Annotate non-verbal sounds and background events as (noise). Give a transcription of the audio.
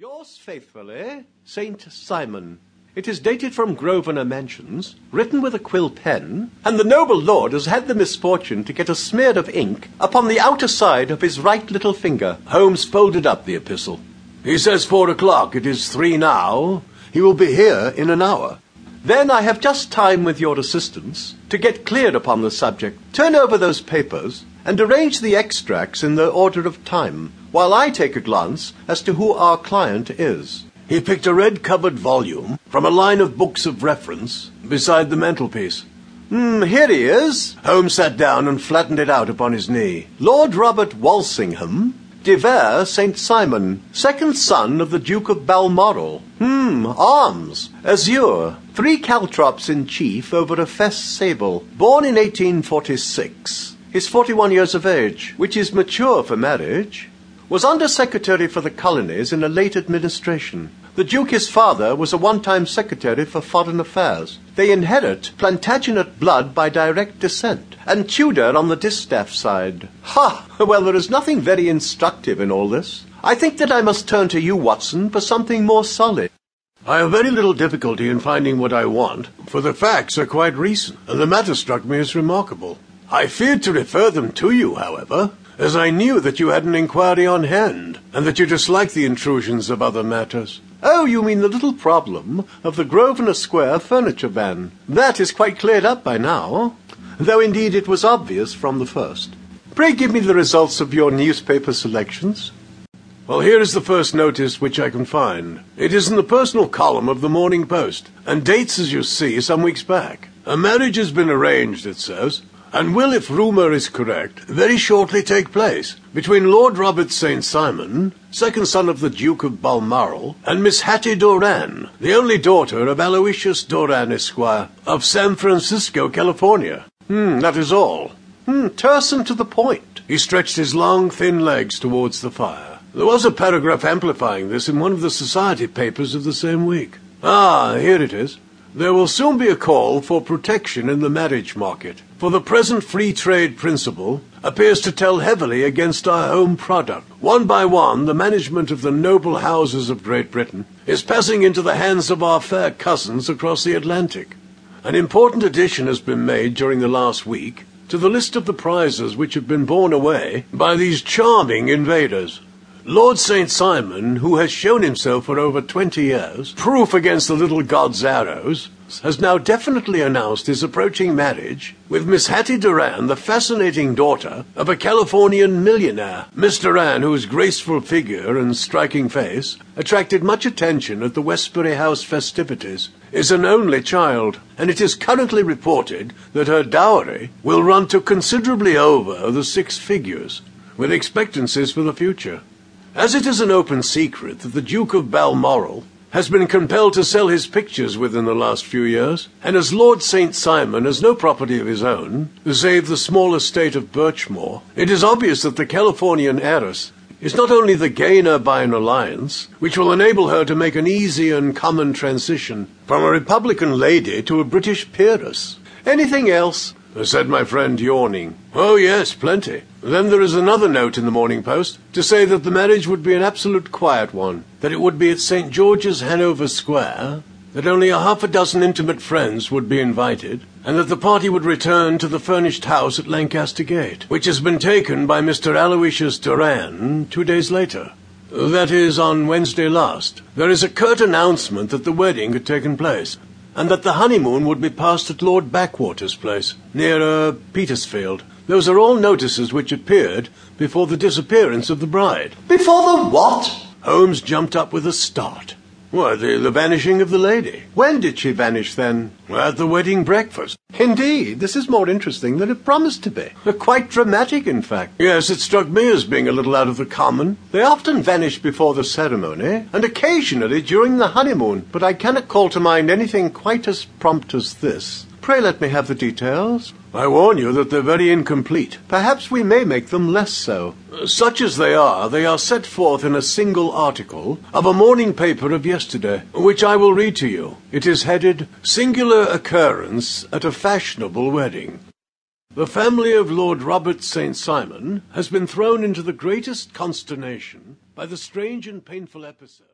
Yours faithfully, Saint Simon. It is dated from Grosvenor Mansions, written with a quill pen, and the noble lord has had the misfortune to get a smear of ink upon the outer side of his right little finger. Holmes folded up the epistle. He says four o'clock. It is three now. He will be here in an hour. Then I have just time, with your assistance, to get cleared upon the subject. Turn over those papers and arrange the extracts in the order of time, while I take a glance as to who our client is. He picked a red covered volume from a line of books of reference beside the mantelpiece. Hmm, here he is. Holmes sat down and flattened it out upon his knee. Lord Robert Walsingham, de Vere St. Simon, second son of the Duke of Balmoral. Hmm, arms, azure, three caltrops in chief over a fess sable. Born in 1846. He's 41 years of age, which is mature for marriage was Under Secretary for the Colonies in a late administration. The Duke, his father, was a one time Secretary for Foreign Affairs. They inherit Plantagenet blood by direct descent, and Tudor on the distaff side. Ha! Well, there is nothing very instructive in all this. I think that I must turn to you, Watson, for something more solid. I have very little difficulty in finding what I want, for the facts are quite recent, and the matter struck me as remarkable. I feared to refer them to you, however, as I knew that you had an inquiry on hand, and that you disliked the intrusions of other matters. Oh, you mean the little problem of the Grosvenor Square furniture ban. That is quite cleared up by now, though indeed it was obvious from the first. Pray give me the results of your newspaper selections. Well, here is the first notice which I can find. It is in the personal column of the Morning Post, and dates, as you see, some weeks back. A marriage has been arranged, it says, and will, if rumour is correct, very shortly take place between Lord Robert St. Simon, second son of the Duke of Balmoral, and Miss Hattie Doran, the only daughter of Aloysius Doran, Esquire, of San Francisco, California. Hmm, that is all. Hmm, terse and to the point. He stretched his long, thin legs towards the fire. There was a paragraph amplifying this in one of the society papers of the same week. Ah, here it is. There will soon be a call for protection in the marriage market, for the present free trade principle appears to tell heavily against our home product. One by one, the management of the noble houses of Great Britain is passing into the hands of our fair cousins across the Atlantic. An important addition has been made during the last week to the list of the prizes which have been borne away by these charming invaders. Lord St. Simon, who has shown himself for over twenty years proof against the little god's arrows, has now definitely announced his approaching marriage with Miss Hattie Doran, the fascinating daughter of a Californian millionaire. Miss Doran, whose graceful figure and striking face attracted much attention at the Westbury House festivities, is an only child, and it is currently reported that her dowry will run to considerably over the six figures, with expectancies for the future. As it is an open secret that the Duke of Balmoral has been compelled to sell his pictures within the last few years, and as Lord St. Simon has no property of his own, save the small estate of Birchmoor, it is obvious that the Californian heiress is not only the gainer by an alliance, which will enable her to make an easy and common transition from a Republican lady to a British peeress. Anything else? Said my friend, yawning. Oh, yes, plenty. Then there is another note in the Morning Post to say that the marriage would be an absolute quiet one, that it would be at St. George's, Hanover Square, that only a half a dozen intimate friends would be invited, and that the party would return to the furnished house at Lancaster Gate, which has been taken by Mr. Aloysius Doran two days later. That is, on Wednesday last. There is a curt announcement that the wedding had taken place, and that the honeymoon would be passed at Lord Backwater's place, near uh, Petersfield. Those are all notices which appeared before the disappearance of the bride. Before the what? Holmes jumped up with a start. Why, the, the vanishing of the lady. When did she vanish, then? At the wedding breakfast. Indeed, this is more interesting than it promised to be. (laughs) Quite dramatic, in fact. Yes, it struck me as being a little out of the common. They often vanish before the ceremony, and occasionally during the honeymoon, but I cannot call to mind anything quite as prompt as this. Pray let me have the details. I warn you that they're very incomplete. Perhaps we may make them less so. Uh, such as they are, they are set forth in a single article of a morning paper of yesterday, which I will read to you. It is headed Singular Occurrence at a Fashionable Wedding. The family of Lord Robert St. Simon has been thrown into the greatest consternation by the strange and painful episode.